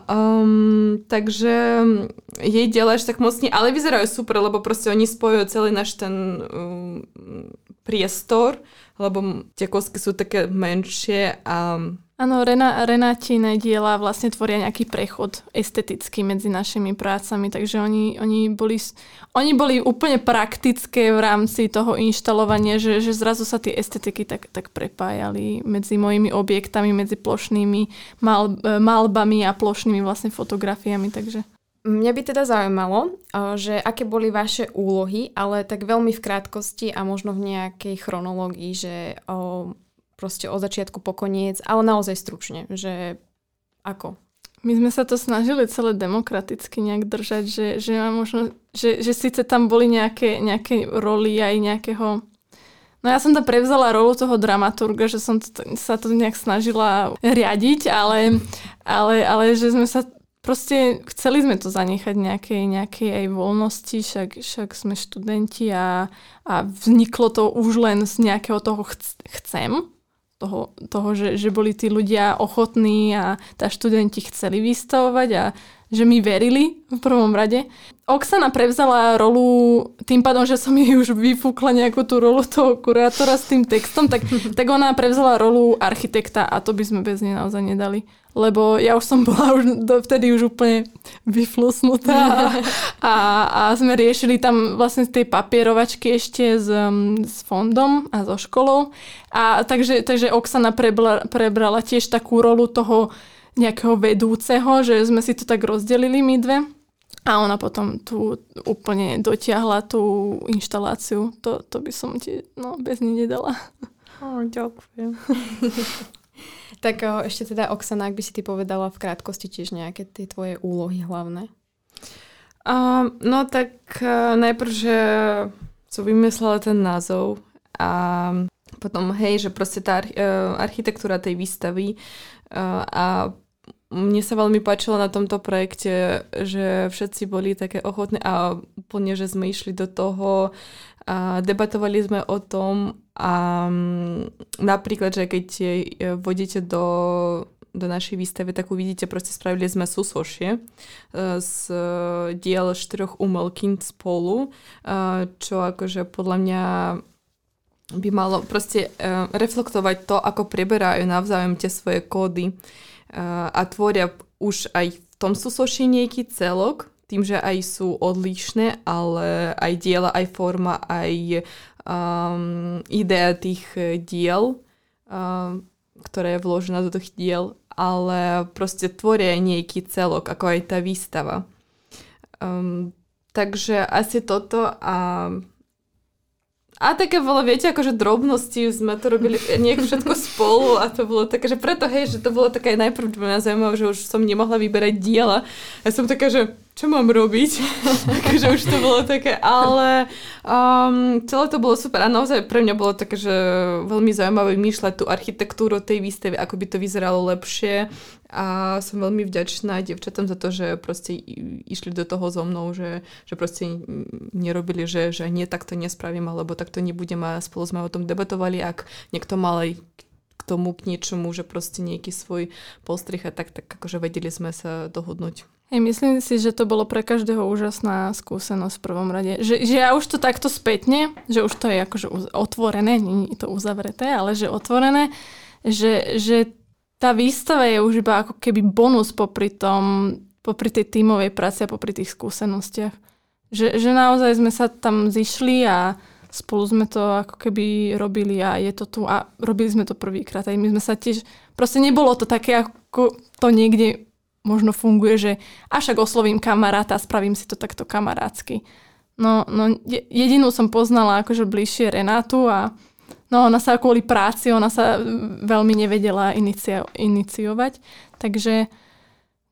um, takže jej diela až tak moc nie, ale vyzerajú super, lebo proste oni spojujú celý náš ten um, priestor, lebo tie kostky sú také menšie a... Áno, Rena, Renáčine diela vlastne tvoria nejaký prechod estetický medzi našimi prácami, takže oni, oni, boli, oni boli úplne praktické v rámci toho inštalovania, že, že zrazu sa tie estetiky tak, tak prepájali medzi mojimi objektami, medzi plošnými mal, malbami a plošnými vlastne fotografiami, takže... Mňa by teda zaujímalo, že aké boli vaše úlohy, ale tak veľmi v krátkosti a možno v nejakej chronológii, že o, proste od začiatku po koniec, ale naozaj stručne, že ako? My sme sa to snažili celé demokraticky nejak držať, že, že, možno, že, že síce tam boli nejaké, nejaké roli aj nejakého No ja som tam prevzala rolu toho dramaturga, že som to, sa to nejak snažila riadiť, ale, ale, ale že sme sa proste chceli sme to zanechať nejakej, nejakej aj voľnosti, však, však sme študenti a, a vzniklo to už len z nejakého toho chc- chcem, toho, toho že, že boli tí ľudia ochotní a tá študenti chceli vystavovať a že mi verili v prvom rade. Oksana prevzala rolu tým pádom, že som jej už vyfúkla nejakú tú rolu toho kurátora s tým textom, tak, tak ona prevzala rolu architekta a to by sme bez nej naozaj nedali. Lebo ja už som bola už vtedy už úplne vyflusnutá a, a sme riešili tam vlastne tej papierovačky ešte s, s fondom a so školou. A takže, takže Oksana prebrala, prebrala tiež takú rolu toho nejakého vedúceho, že sme si to tak rozdelili my dve. A ona potom tu úplne dotiahla tú inštaláciu. To, to by som ti no, bez ní nedala. Oh, ďakujem. tak o, ešte teda Oksana, ak by si ty povedala v krátkosti tiež nejaké tie tvoje úlohy hlavné. Uh, no tak uh, najprv, že som vymyslela ten názov a potom hej, že proste tá arch- uh, architektúra tej výstavy uh, a mne sa veľmi páčilo na tomto projekte, že všetci boli také ochotní a úplne, že sme išli do toho a debatovali sme o tom a napríklad, že keď vodíte do, do našej výstavy, tak uvidíte, proste spravili sme súsošie e, z diel štyroch umelkyň spolu, e, čo akože podľa mňa by malo proste e, reflektovať to, ako preberajú navzájom tie svoje kódy a tvoria už aj v tom súsoši nejaký celok, tým, že aj sú odlišné, ale aj diela, aj forma, aj um, idea tých diel, um, ktorá je vložená do tých diel, ale proste tvoria nejaký celok, ako aj tá výstava. Um, takže asi toto a a také bolo, viete, akože drobnosti, sme to robili nejak všetko spolu a to bolo také, že preto hej, že to bolo také najprv mňa zaujímavé, že už som nemohla vyberať diela. Ja som taká, že čo mám robiť? Takže už to bolo také, ale um, celé to bolo super a naozaj pre mňa bolo také, že veľmi zaujímavé myšľať tú architektúru tej výstavy, ako by to vyzeralo lepšie a som veľmi vďačná devčatám za to, že proste išli do toho so mnou, že, že proste nerobili, že, že nie, tak to nespravím, alebo tak to nebudem a spolu sme o tom debatovali, ak niekto mal aj k tomu, k niečomu, že proste nejaký svoj postrih a tak, tak akože vedeli sme sa dohodnúť. Hej, myslím si, že to bolo pre každého úžasná skúsenosť v prvom rade. Že, že ja už to takto spätne, že už to je akože otvorené, nie je to uzavreté, ale že otvorené, že, že tá výstava je už iba ako keby bonus popri tom, popri tej tímovej práci a popri tých skúsenostiach. Že, že naozaj sme sa tam zišli a spolu sme to ako keby robili a je to tu a robili sme to prvýkrát. Aj my sme sa tiež, proste nebolo to také, ako to niekde možno funguje, že a však oslovím kamaráta a spravím si to takto kamarátsky. No, no jedinú som poznala akože bližšie Renátu a no ona sa kvôli práci, ona sa veľmi nevedela inicio, iniciovať, takže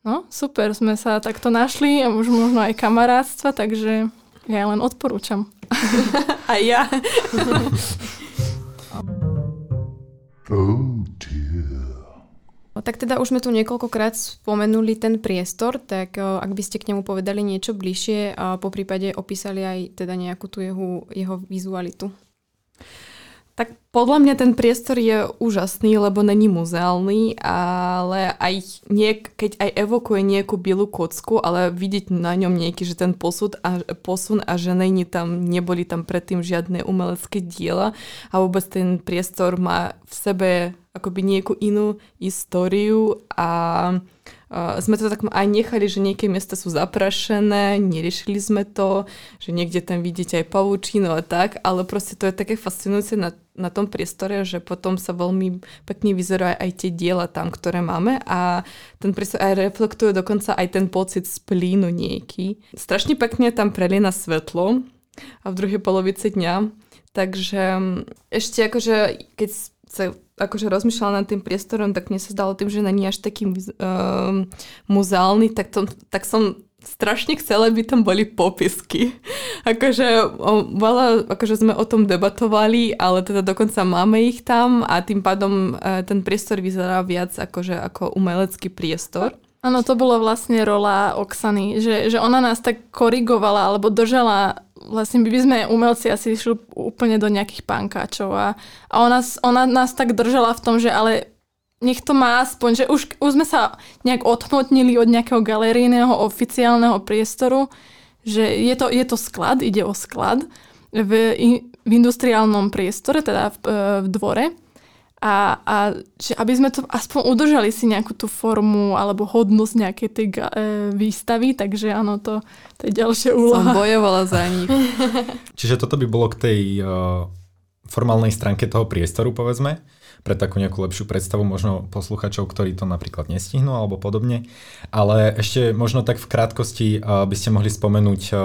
no super, sme sa takto našli a už možno aj kamarátstva, takže ja len odporúčam. A ja. oh dear. Tak teda už sme tu niekoľkokrát spomenuli ten priestor, tak ak by ste k nemu povedali niečo bližšie a po prípade opísali aj teda nejakú tú jeho, jeho vizualitu. Tak podľa mňa ten priestor je úžasný, lebo není muzeálny, ale aj niek- keď aj evokuje nejakú bielu kocku, ale vidieť na ňom nejaký, že ten posud a, posun a že není tam, neboli tam predtým žiadne umelecké diela a vôbec ten priestor má v sebe akoby nejakú inú históriu a sme to tak aj nechali, že nejaké miesta sú zaprašené, neriešili sme to, že niekde tam vidíte aj pavúčinu a tak, ale proste to je také fascinujúce na, na tom priestore, že potom sa veľmi pekne vyzerajú aj tie diela tam, ktoré máme a ten priestor aj reflektuje dokonca aj ten pocit splínu nejaký. Strašne pekne tam prelína svetlo a v druhej polovici dňa, takže ešte akože keď sa akože rozmýšľala nad tým priestorom, tak mne sa zdalo tým, že není až taký um, muzeálny, tak, to, tak som strašne chcela, aby tam boli popisky. akože, o, veľa, akože sme o tom debatovali, ale teda dokonca máme ich tam a tým pádom e, ten priestor vyzerá viac akože ako umelecký priestor. Áno, to bola vlastne rola Oksany, že, že ona nás tak korigovala alebo držala vlastne by sme umelci asi išli úplne do nejakých pankáčov a, a ona, ona nás tak držala v tom, že ale nech to má aspoň, že už, už sme sa nejak odhnotnili od nejakého galerijného oficiálneho priestoru, že je to, je to sklad, ide o sklad v, v industriálnom priestore, teda v, v dvore a, a že aby sme to aspoň udržali si nejakú tú formu alebo hodnosť nejakej tej e, výstavy, takže áno, to, to je ďalšia úloha. Som bojovala za nich. Čiže toto by bolo k tej uh, formálnej stránke toho priestoru, povedzme pre takú nejakú lepšiu predstavu možno posluchačov, ktorí to napríklad nestihnú alebo podobne. Ale ešte možno tak v krátkosti uh, by ste mohli spomenúť uh,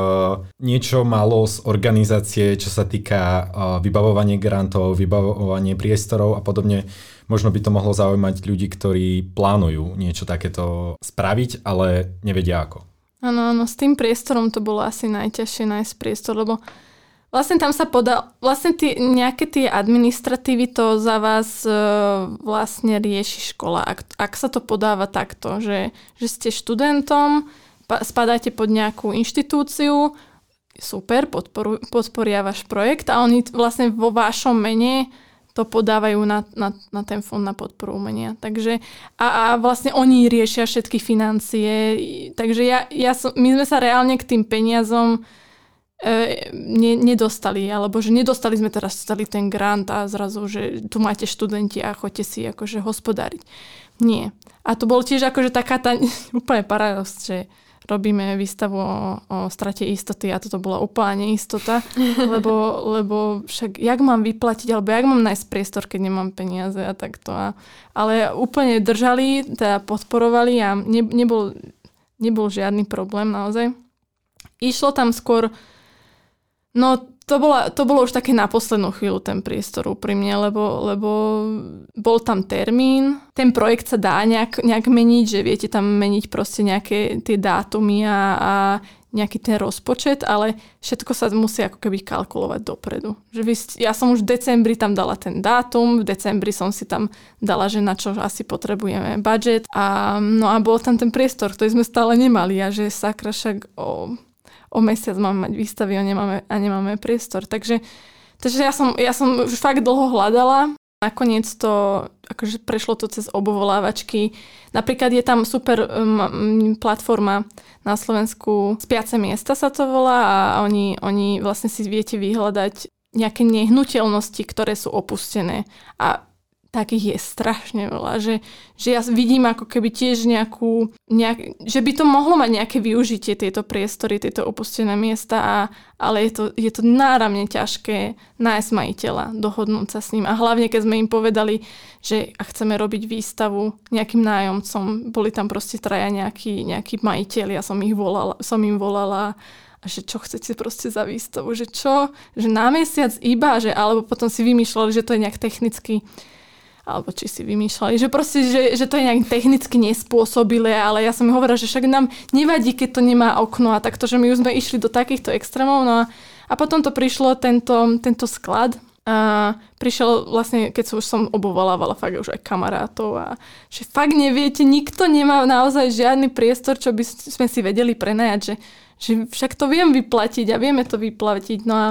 niečo málo z organizácie, čo sa týka uh, vybavovanie grantov, vybavovanie priestorov a podobne. Možno by to mohlo zaujímať ľudí, ktorí plánujú niečo takéto spraviť, ale nevedia ako. Áno, áno, s tým priestorom to bolo asi najťažšie nájsť priestor, lebo Vlastne tam sa podal, vlastne tí, nejaké tie administratívy to za vás e, vlastne rieši škola. Ak, ak sa to podáva takto, že, že ste študentom, pa, spadáte pod nejakú inštitúciu, super, podporu, podporia váš projekt a oni vlastne vo vašom mene to podávajú na, na, na ten fond na podporu umenia. Takže a, a vlastne oni riešia všetky financie. Takže ja, ja som, my sme sa reálne k tým peniazom e, ne, nedostali, alebo že nedostali sme teraz celý ten grant a zrazu, že tu máte študenti a chodte si akože hospodáriť. Nie. A to bol tiež akože taká tá úplne paradox, že robíme výstavu o, o strate istoty a toto bola úplne neistota, lebo, lebo však jak mám vyplatiť, alebo jak mám nájsť priestor, keď nemám peniaze a takto. A, ale úplne držali, teda podporovali a ne, nebol, nebol žiadny problém naozaj. Išlo tam skôr No to, bola, to bolo už také na poslednú chvíľu ten priestor úprimne, lebo, lebo bol tam termín, ten projekt sa dá nejak, nejak meniť, že viete tam meniť proste nejaké tie dátumy a, a nejaký ten rozpočet, ale všetko sa musí ako keby kalkulovať dopredu. Že vy, ja som už v decembri tam dala ten dátum, v decembri som si tam dala, že na čo asi potrebujeme budget a no a bol tam ten priestor, ktorý sme stále nemali a že sakra však o, o mesiac máme mať výstavy a nemáme, a nemáme priestor. Takže, takže ja, som, ja som už fakt dlho hľadala Nakoniec to akože prešlo to cez obovolávačky. Napríklad je tam super um, platforma na Slovensku Spiace miesta sa to volá a oni, oni vlastne si viete vyhľadať nejaké nehnuteľnosti, ktoré sú opustené. A takých je strašne veľa, že, že ja vidím ako keby tiež nejakú, nejak, že by to mohlo mať nejaké využitie tieto priestory, tieto opustené miesta, a, ale je to, je to náramne ťažké nájsť majiteľa, dohodnúť sa s ním. A hlavne keď sme im povedali, že a chceme robiť výstavu nejakým nájomcom, boli tam proste traja nejakí, nejakí majiteľi, ja som ich volala, som im volala a že čo chcete proste za výstavu, že čo, že na mesiac iba, že alebo potom si vymýšľali, že to je nejak technicky alebo či si vymýšľali, že proste, že, že to je nejak technicky nespôsobilé, ale ja som hovorila, že však nám nevadí, keď to nemá okno a takto, že my už sme išli do takýchto extrémov, no a, a potom to prišlo tento, tento sklad, a prišiel vlastne, keď som už som obovalávala fakt už aj kamarátov a že fakt neviete, nikto nemá naozaj žiadny priestor, čo by sme si vedeli prenajať, že, že však to viem vyplatiť a vieme to vyplatiť. No a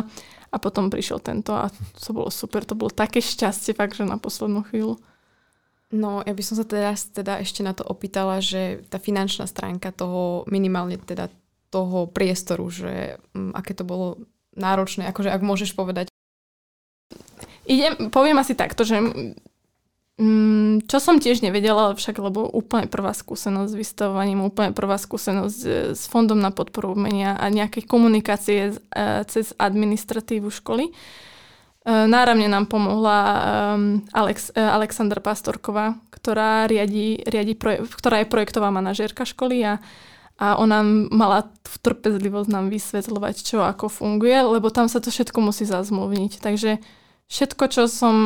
a potom prišiel tento a to bolo super, to bolo také šťastie fakt, že na poslednú chvíľu. No, ja by som sa teraz teda ešte na to opýtala, že tá finančná stránka toho, minimálne teda toho priestoru, že m, mm, aké to bolo náročné, akože ak môžeš povedať. Idem, poviem asi takto, že čo som tiež nevedela, však lebo úplne prvá skúsenosť s vystavovaním, úplne prvá skúsenosť s Fondom na podporu umenia a nejaké komunikácie e, cez administratívu školy. E, náramne nám pomohla Alex, e, Alexandra Pastorková, ktorá, riadi, riadi ktorá je projektová manažérka školy a, a ona mala trpezlivosť nám vysvetľovať, čo ako funguje, lebo tam sa to všetko musí zazmluvniť. Takže Všetko, čo som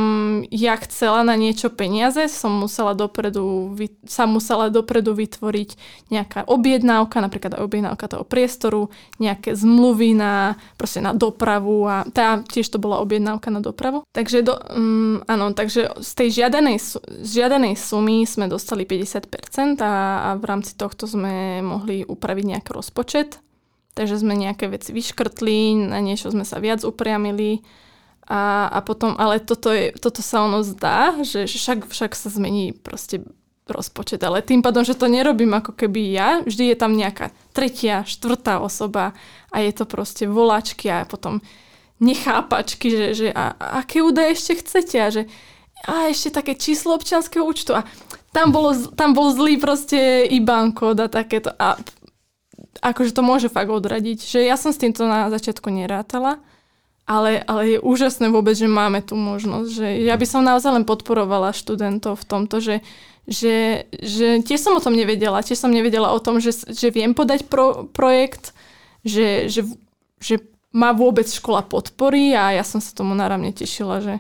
ja chcela na niečo peniaze, som musela dopredu, sa musela dopredu vytvoriť nejaká objednávka, napríklad objednávka toho priestoru, nejaké zmluvy na, proste na dopravu a tá tiež to bola objednávka na dopravu. Takže do, um, áno, takže z tej žiadanej, žiadanej sumy sme dostali 50% a, a v rámci tohto sme mohli upraviť nejaký rozpočet. Takže sme nejaké veci vyškrtli, na niečo sme sa viac upriamili a, a potom, ale toto, je, toto sa ono zdá, že však, však sa zmení proste rozpočet, ale tým pádom, že to nerobím ako keby ja, vždy je tam nejaká tretia, štvrtá osoba a je to proste volačky a potom nechápačky, že, že a, a aké údaje ešte chcete a že a ešte také číslo občianského účtu a tam, bolo, tam bol zlý proste IBAN kód a takéto a akože to môže fakt odradiť, že ja som s týmto na začiatku nerátala ale, ale je úžasné vôbec, že máme tú možnosť. Že ja by som naozaj len podporovala študentov v tomto, že, že, že tiež som o tom nevedela. Tiež som nevedela o tom, že, že viem podať pro, projekt, že, že, že má vôbec škola podpory a ja som sa tomu náramne tešila, že...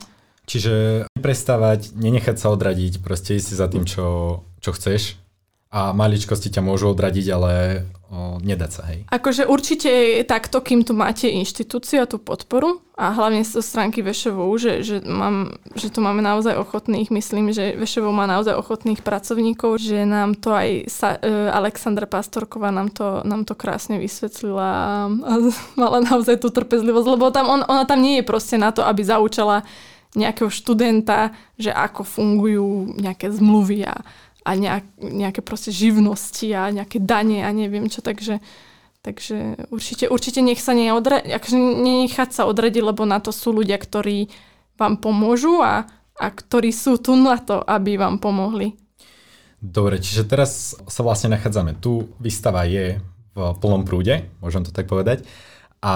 Čiže prestávať, nenechať sa odradiť, proste ísť za tým, čo, čo chceš a maličkosti ťa môžu odradiť, ale o, nedať sa, hej. Akože určite takto, kým tu máte inštitúciu a tú podporu a hlavne zo stránky VŠVU, že, že, mám, že tu máme naozaj ochotných, myslím, že VŠVU má naozaj ochotných pracovníkov, že nám to aj sa, uh, Alexandra Pastorková nám to, nám to krásne vysvetlila a, a mala naozaj tú trpezlivosť, lebo tam on, ona tam nie je proste na to, aby zaučala nejakého študenta, že ako fungujú nejaké zmluvy a a nejak, nejaké proste živnosti a nejaké dane a neviem čo, takže, takže určite, určite nech sa neodra- akože nenechať sa odradiť, lebo na to sú ľudia, ktorí vám pomôžu a, a ktorí sú tu na to, aby vám pomohli. Dobre, čiže teraz sa vlastne nachádzame tu, výstava je v plnom prúde, môžem to tak povedať. A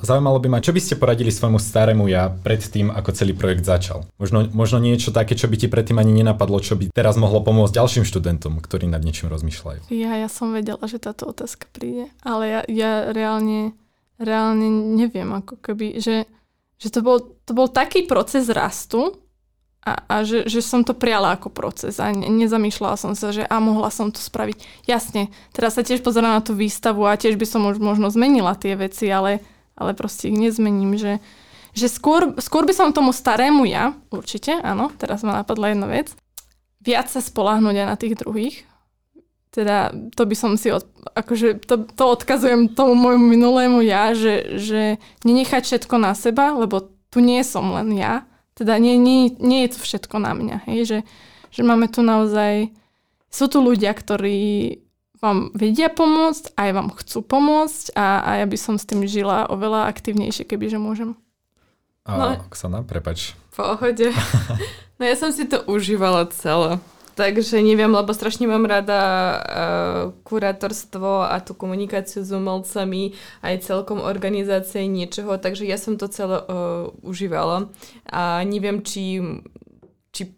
zaujímalo by ma, čo by ste poradili svojmu starému ja pred tým, ako celý projekt začal? Možno, možno niečo také, čo by ti predtým ani nenapadlo, čo by teraz mohlo pomôcť ďalším študentom, ktorí nad niečím rozmýšľajú. Ja, ja som vedela, že táto otázka príde, ale ja, ja reálne, reálne neviem, ako keby, že, že to, bol, to bol taký proces rastu a, a že, že som to prijala ako proces a ne, nezamýšľala som sa, že a mohla som to spraviť. Jasne, teraz sa tiež pozerám na tú výstavu a tiež by som už možno zmenila tie veci, ale, ale proste ich nezmením, že, že skôr, skôr by som tomu starému ja, určite, áno, teraz ma napadla jedna vec, viac sa spolahnuť aj na tých druhých. Teda to by som si, od, akože to, to odkazujem tomu môjmu minulému ja, že, že nenechať všetko na seba, lebo tu nie som len ja. Teda nie, nie, nie je to všetko na mňa. Hej? Že, že máme tu naozaj, sú tu ľudia, ktorí vám vedia pomôcť, aj vám chcú pomôcť a, a ja by som s tým žila oveľa aktívnejšie, kebyže môžem. A, no, Oksana, prepač. Pohode. No ja som si to užívala celé. Takže neviem, lebo strašne mám rada uh, kurátorstvo a tú komunikáciu s umelcami, aj celkom organizácie niečoho, takže ja som to celé uh, užívala. A neviem, či, či,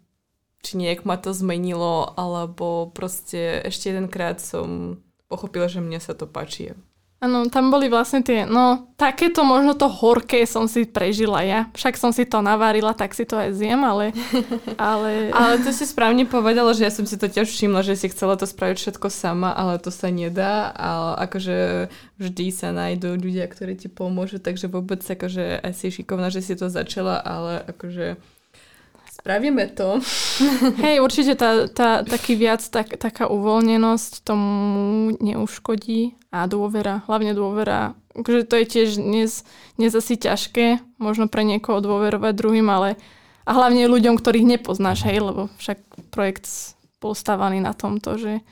či nejak ma to zmenilo, alebo proste ešte jedenkrát som pochopila, že mne sa to páči. Áno, tam boli vlastne tie, no takéto možno to horké som si prežila ja. Však som si to navarila, tak si to aj zjem, ale... Ale, ale to si správne povedala, že ja som si to tiež všimla, že si chcela to spraviť všetko sama, ale to sa nedá. Ale akože vždy sa nájdú ľudia, ktorí ti pomôžu, takže vôbec akože asi šikovná, že si to začala, ale akože Spravíme to. Hej, určite tá, tá, taký viac, tak, taká uvoľnenosť tomu neuškodí a dôvera, hlavne dôvera. Takže to je tiež dnes, dnes asi ťažké, možno pre niekoho dôverovať druhým, ale a hlavne ľuďom, ktorých nepoznáš, hej, lebo však projekt bol stávaný na tomto, že...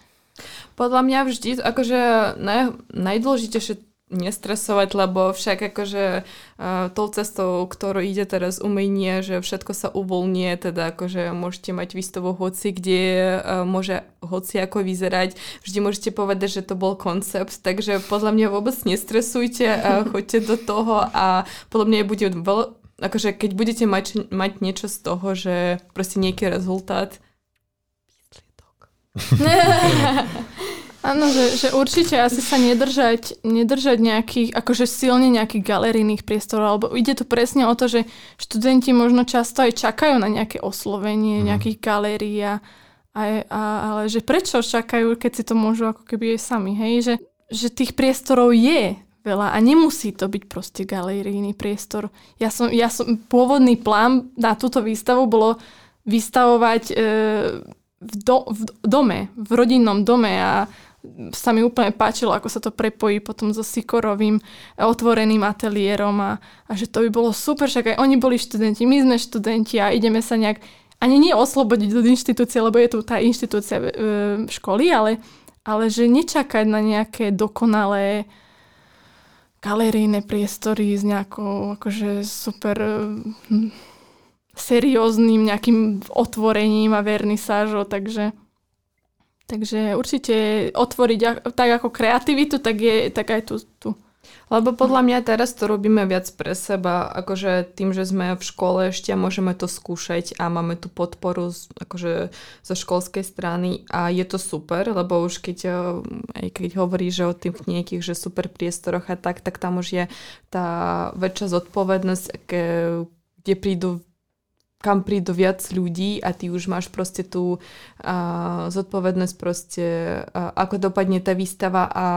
Podľa mňa vždy, akože naj, najdôležitejšie nestresovať, lebo však akože uh, tou cestou, ktorú ide teraz umenie, že všetko sa uvoľnie, teda akože môžete mať výstavu hoci, kde uh, môže hoci ako vyzerať. Vždy môžete povedať, že to bol koncept, takže podľa mňa vôbec nestresujte a choďte do toho a podľa mňa bude veľ, akože keď budete mať, mať niečo z toho, že proste nejaký rezultát, Áno, že, že určite asi sa nedržať, nedržať nejakých, akože silne nejakých galerijných priestorov, alebo ide tu presne o to, že študenti možno často aj čakajú na nejaké oslovenie mm. nejakých galérií a, a, a, ale že prečo čakajú, keď si to môžu ako keby aj sami, hej, že, že tých priestorov je veľa a nemusí to byť proste galerijný priestor. Ja som, ja som, pôvodný plán na túto výstavu bolo vystavovať e, v, do, v dome, v rodinnom dome a sa mi úplne páčilo, ako sa to prepojí potom so Sikorovým otvoreným ateliérom a, a že to by bolo super, však aj oni boli študenti, my sme študenti a ideme sa nejak ani nie oslobodiť do inštitúcie, lebo je tu tá inštitúcia e, školy, ale, ale že nečakať na nejaké dokonalé galerijné priestory s nejakou akože super hm, serióznym nejakým otvorením a vernisážou, takže Takže určite otvoriť tak ako kreativitu, tak, je, tak aj tu, tu. Lebo podľa mňa teraz to robíme viac pre seba, akože tým, že sme v škole ešte a môžeme to skúšať a máme tu podporu z, akože zo školskej strany a je to super, lebo už keď, eh, aj keď hovoríš o tých nejakých, že super priestoroch a tak, tak tam už je tá väčšia zodpovednosť, kde prídu kam prídu viac ľudí a ty už máš proste tú uh, zodpovednosť proste, uh, ako dopadne tá výstava a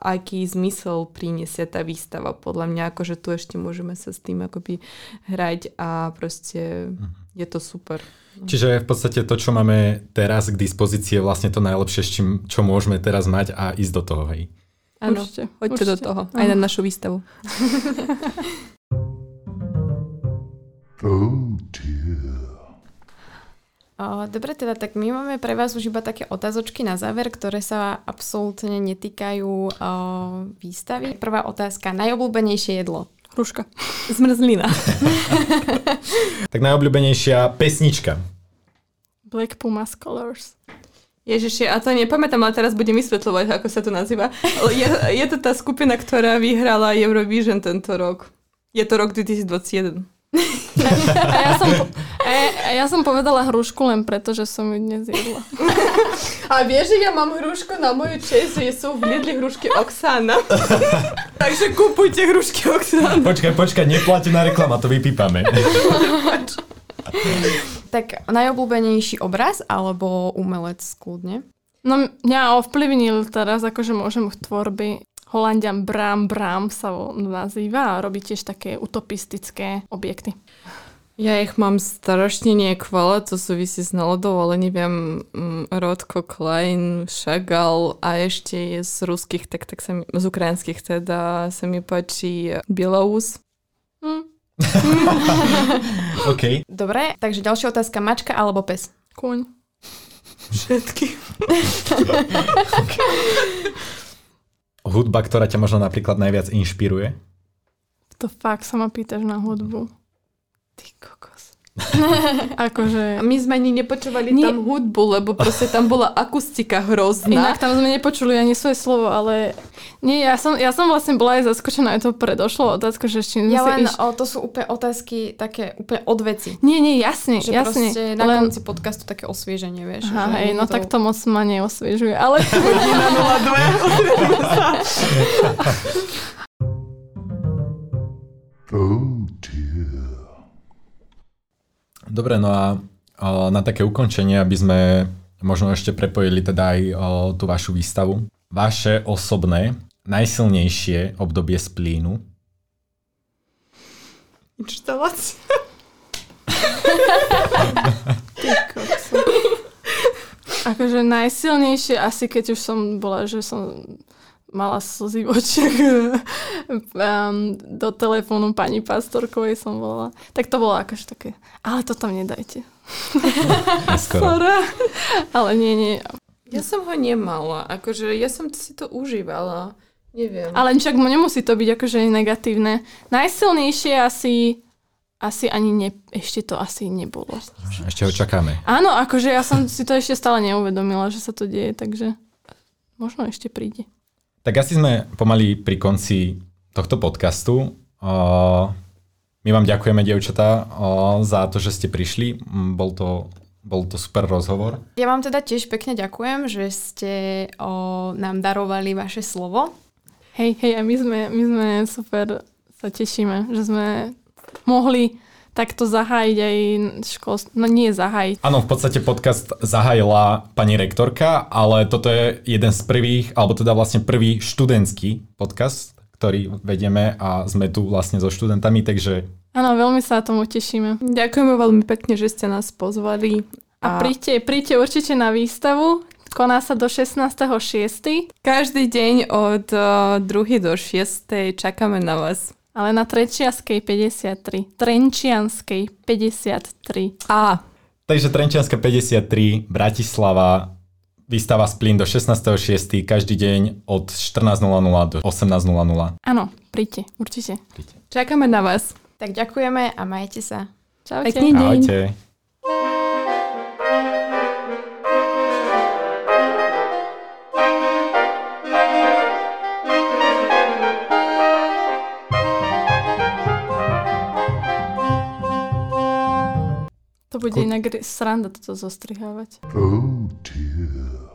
aký zmysel priniesie tá výstava. Podľa mňa, akože tu ešte môžeme sa s tým akoby hrať a proste mhm. je to super. Čiže v podstate to, čo máme teraz k dispozícii, je vlastne to najlepšie, čím, čo môžeme teraz mať a ísť do toho, hej? Áno, poďte do toho. Aj na našu výstavu. Dobre, teda tak my máme pre vás už iba také otázočky na záver, ktoré sa absolútne netýkajú výstavy. Prvá otázka, najobľúbenejšie jedlo? Hruška. Zmrzlina. tak najobľúbenejšia pesnička? Black Pumas Colors. Ježiši, a to nepamätám, ale teraz budem vysvetľovať, ako sa to nazýva. Je, je to tá skupina, ktorá vyhrala Eurovision tento rok. Je to rok 2021. A ja som, a ja, a ja som povedala hrušku len preto, že som ju dnes jedla. A vieš, že ja mám hrušku na moju čest, že sú v Lidli hrušky Oksana. Takže kupujte hrušky Oksana. Počkaj, počkaj, neplatená reklama, to vypípame. Tak najobľúbenejší obraz alebo umelec kľudne? No mňa ovplyvnil teraz, akože môžem v tvorbe Holandian Bram Bram sa nazýva a robí tiež také utopistické objekty. Ja ich mám strašne niekvale, to súvisí s náladou, ale neviem, mm, Rodko Klein, Chagall a ešte z ruských, tak, tak sa mi, z ukrajinských teda sa mi páči Bielaus. Hm, OK. Dobre, takže ďalšia otázka. Mačka alebo pes? kuň. Všetky. Hudba, ktorá ťa možno napríklad najviac inšpiruje? To fakt sa ma pýtaš na hudbu. Ty kokos. akože... A my sme ani nepočúvali Nie. tam hudbu, lebo proste tam bola akustika hrozná. Inak tam sme nepočuli ani svoje slovo, ale nie, ja som, ja som vlastne bola aj zaskočená, aj to predošlo otázka, že či Ja len, iš... o, to sú úplne otázky také úplne od veci. Nie, nie, jasne, Že jasne. proste na len... konci podcastu také osvieženie, vieš. Aha, že hej, no to- tak to moc ma neosviežuje, ale Oh dear. Dobre, no a na také ukončenie, aby sme možno ešte prepojili teda aj tú vašu výstavu. Vaše osobné, najsilnejšie obdobie splínu. Inštalácia. akože najsilnejšie asi keď už som bola, že som mala slzy v očiach um, do telefónu pani pastorkovej som volala. Tak to bolo akože také, ale to tam nedajte. Sorry. Ale nie, nie. Ja som ho nemala, akože ja som si to užívala. Neviem. Ale však nemusí to byť akože negatívne. Najsilnejšie asi asi ani ne, ešte to asi nebolo. Ešte ho čakáme. Áno, akože ja som si to ešte stále neuvedomila, že sa to deje, takže možno ešte príde. Tak asi sme pomaly pri konci tohto podcastu. My vám ďakujeme, dievčatá, za to, že ste prišli. Mm, Bol to, bol to super rozhovor. Ja vám teda tiež pekne ďakujem, že ste o, nám darovali vaše slovo. Hej, hej, a my sme, my sme super sa tešíme, že sme mohli takto zahájiť aj školstvo. No nie zahájiť. Áno, v podstate podcast zahájila pani rektorka, ale toto je jeden z prvých, alebo teda vlastne prvý študentský podcast, ktorý vedieme a sme tu vlastne so študentami, takže Áno, veľmi sa tomu tešíme. Ďakujeme veľmi pekne, že ste nás pozvali. A príďte, príďte určite na výstavu. Koná sa do 16.6. Každý deň od uh, 2. do 6. čakáme na vás. Ale na Trenčianskej 53. Trenčianskej 53. A Takže Trenčianska 53, Bratislava, výstava Splín do 16.6. každý deň od 14.00 do 18.00. Áno, príďte, určite. čakáme na vás. Tak ďakujeme a majte sa. Čaute. Pekný deň. Ahojte. Bude inak sranda toto zostrihávať. Oh dear.